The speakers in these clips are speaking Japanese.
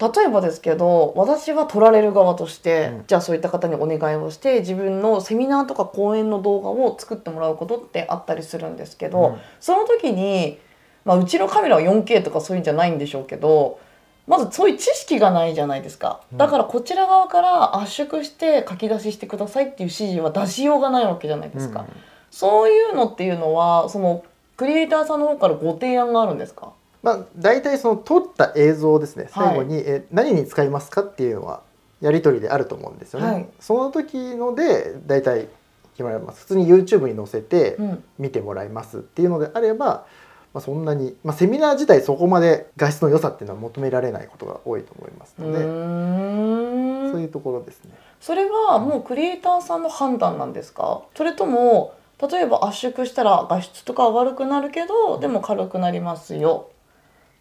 例えばですけど私は取られる側として、うん。じゃあそういった方にお願いをして自分のセミナーとか講演の動画を作ってもらうことってあったりするんですけど、うん。その時に、まあ、うちのカメラは 4K とかそういうんじゃないんでしょうけどまずそういう知識がないじゃないですか。うん。だからこちら側から圧縮して書き出ししてくださいっていう指示は出しようがないわけじゃないですか、そういうのっていうのはそのクリエイターさんの方からご提案があるんですか？まあ、大体その撮った映像ですね。はい。最後に、え何に使いますかっていうのはやり取りであると思うんですよね、はい。その時ので大体決まります。普通に YouTube に載せてうん。見てもらいますっていうのであれば、まあ、そんなに、まあ、セミナー自体そこまで画質の良さっていうのは求められないことが多いと思いますうので、そういうところですね。それはもうクリエイターさんの判断なんですか？それとも例えば圧縮したら画質とかは悪くなるけどでも軽くなりますよ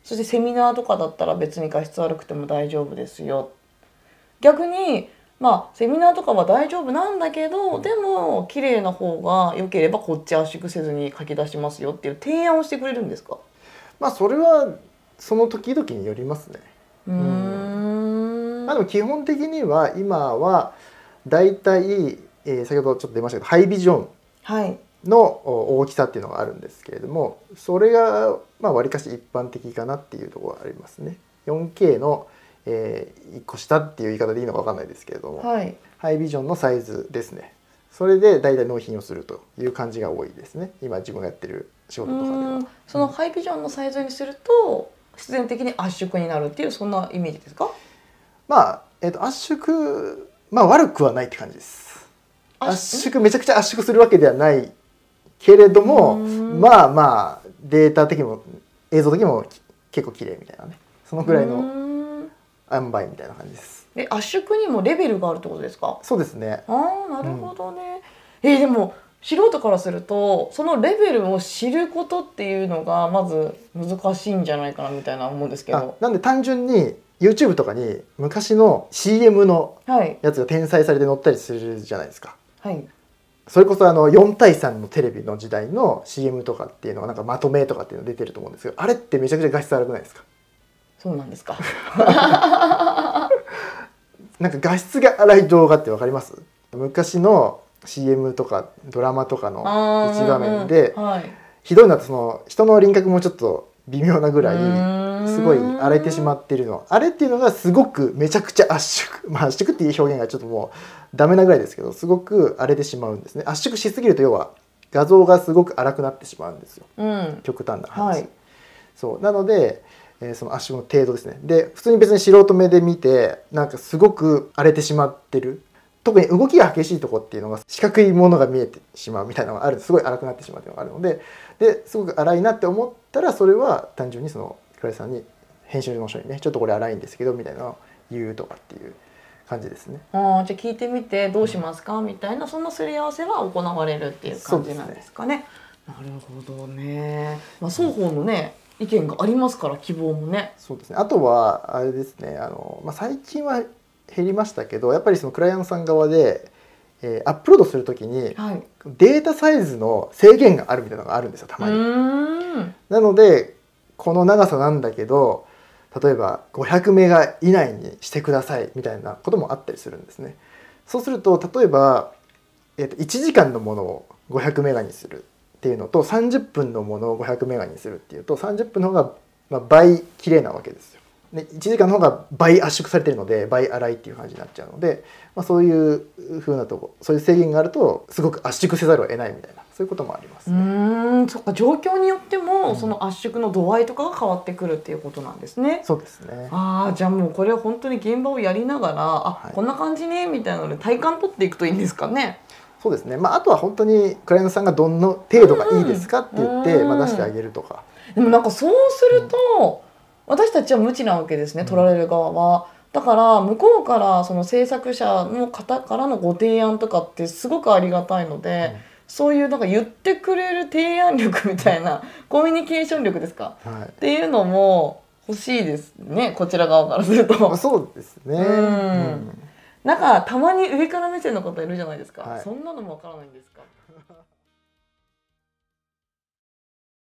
そしてセミナーとかだったら別に画質悪くても大丈夫ですよ。逆にまあセミナーとかは大丈夫なんだけどでも綺麗な方が良ければこっち圧縮せずに書き出しますよっていう提案をしてくれるんですか？まあそれはその時々によりますね。うーん。まあ、でも基本的には今はだいたい、えー先ほどちょっと出ましたけどハイビジョン。はいのお大きさっていうのがあるんですけれどもそれがまあ割かし一般的かなっていうところがありますね。4K の、え1個下っていう言い方でいいのか分かんないですけれども、はい。ハイビジョンのサイズですね。それで大体納品をするという感じが多いですね。今自分がやってる仕事とかでは。ん。そのハイビジョンのサイズにすると必然的に圧縮になるっていうそんなイメージですか？まあ、えー、と圧縮まあ悪くはないって感じです。圧縮めちゃくちゃ圧縮するわけではないけれどもまあまあデータ的にも映像的にもき結構綺麗みたいなね。そのくらいうの塩梅みたいな感じです。え圧縮にもレベルがあるってことですか？そうですね。ああなるほどね、えーでも素人からするとそのレベルを知ることっていうのがまず難しいんじゃないかなみたいな思うんですけあどなんで単純に YouTube とかに昔の CM のはいやつが転載されて載ったりするじゃないですか。はいそれこそあの4対3のテレビの時代の CM とかっていうのがなんかまとめとかっていうの出てると思うんですけどあれってめちゃくちゃ画質悪くないですか？そうなんですか。なんか画質が荒い動画ってわかります？昔の CM とかドラマとかの一場面でうん。うんはい。ひどいなとその人の輪郭もちょっと微妙なぐらいすごい荒れてしまっているの。あれっていうのがすごくめちゃくちゃ圧縮。まあ圧縮っていう表現がちょっともうダメなぐらいですけどすごく荒れてしまうんですね。圧縮しすぎると要は画像がすごく荒くなってしまうんですよ。うん。極端な話、はい。そう。なので、えーその圧縮の程度ですね。で普通に別に素人目で見てなんかすごく荒れてしまってる。特に動きが激しいとこっていうのが四角いものが見えてしまうみたいなのがあるすごい荒くなってしまうっていうのがあるので。ですごく荒いなって思ったらそれは単純にその倉井さんに編集の人にねちょっとこれ荒いんですけどみたいなのを言うとかっていう感じですね。ああじゃあ聞いてみてどうしますか？みたいなそんなすり合わせは行われるっていう感じなんですかね。なるほどね。まあ双方のね意見がありますから希望もね。そうですね。あとはあれですね。あのまあ最近は減りましたけど、やっぱりそのクライアントさん側で、えーアップロードするときにはい。データサイズの制限があるみたいなのがあるんですよ。たうまに。なのでこの長さなんだけど、例えば500メガ以内にしてくださいみたいなこともあったりするんですね。そうすると例えば、えーと1時間のものを500メガにするっていうのと30分のものを500メガにするっていうと30分の方がまあ倍綺麗なわけですよ。で1時間の方が倍圧縮されてるので倍粗いっていう感じになっちゃうので、まあ、そういう風なとこそういう制限があるとすごく圧縮せざるを得ないみたいなそういうこともありますうね。ーん。そっか状況によっても、うんその圧縮の度合いとかが変わってくるっていうことなんですね。そうですね。ああじゃあもうこれは本当に現場をやりながらあ、はいこんな感じねみたいなので体感取っていくといいんですかね。そうですね。まああとは本当にクライアントさんがどの程度がいいですかって言って、うんまあ出してあげるとか。でもなんかそうすると、私たちは無知なわけですねうん。取られる側は。だから向こうからその制作者の方からのご提案とかってすごくありがたいので、そういうなんか言ってくれる提案力みたいなコミュニケーション力ですか？はい。っていうのも欲しいですねこちら側からするまあ、と。そうですね。うん。なんかたまに上から目線の方いるじゃないですか、はい。そんなのもわからないんですか？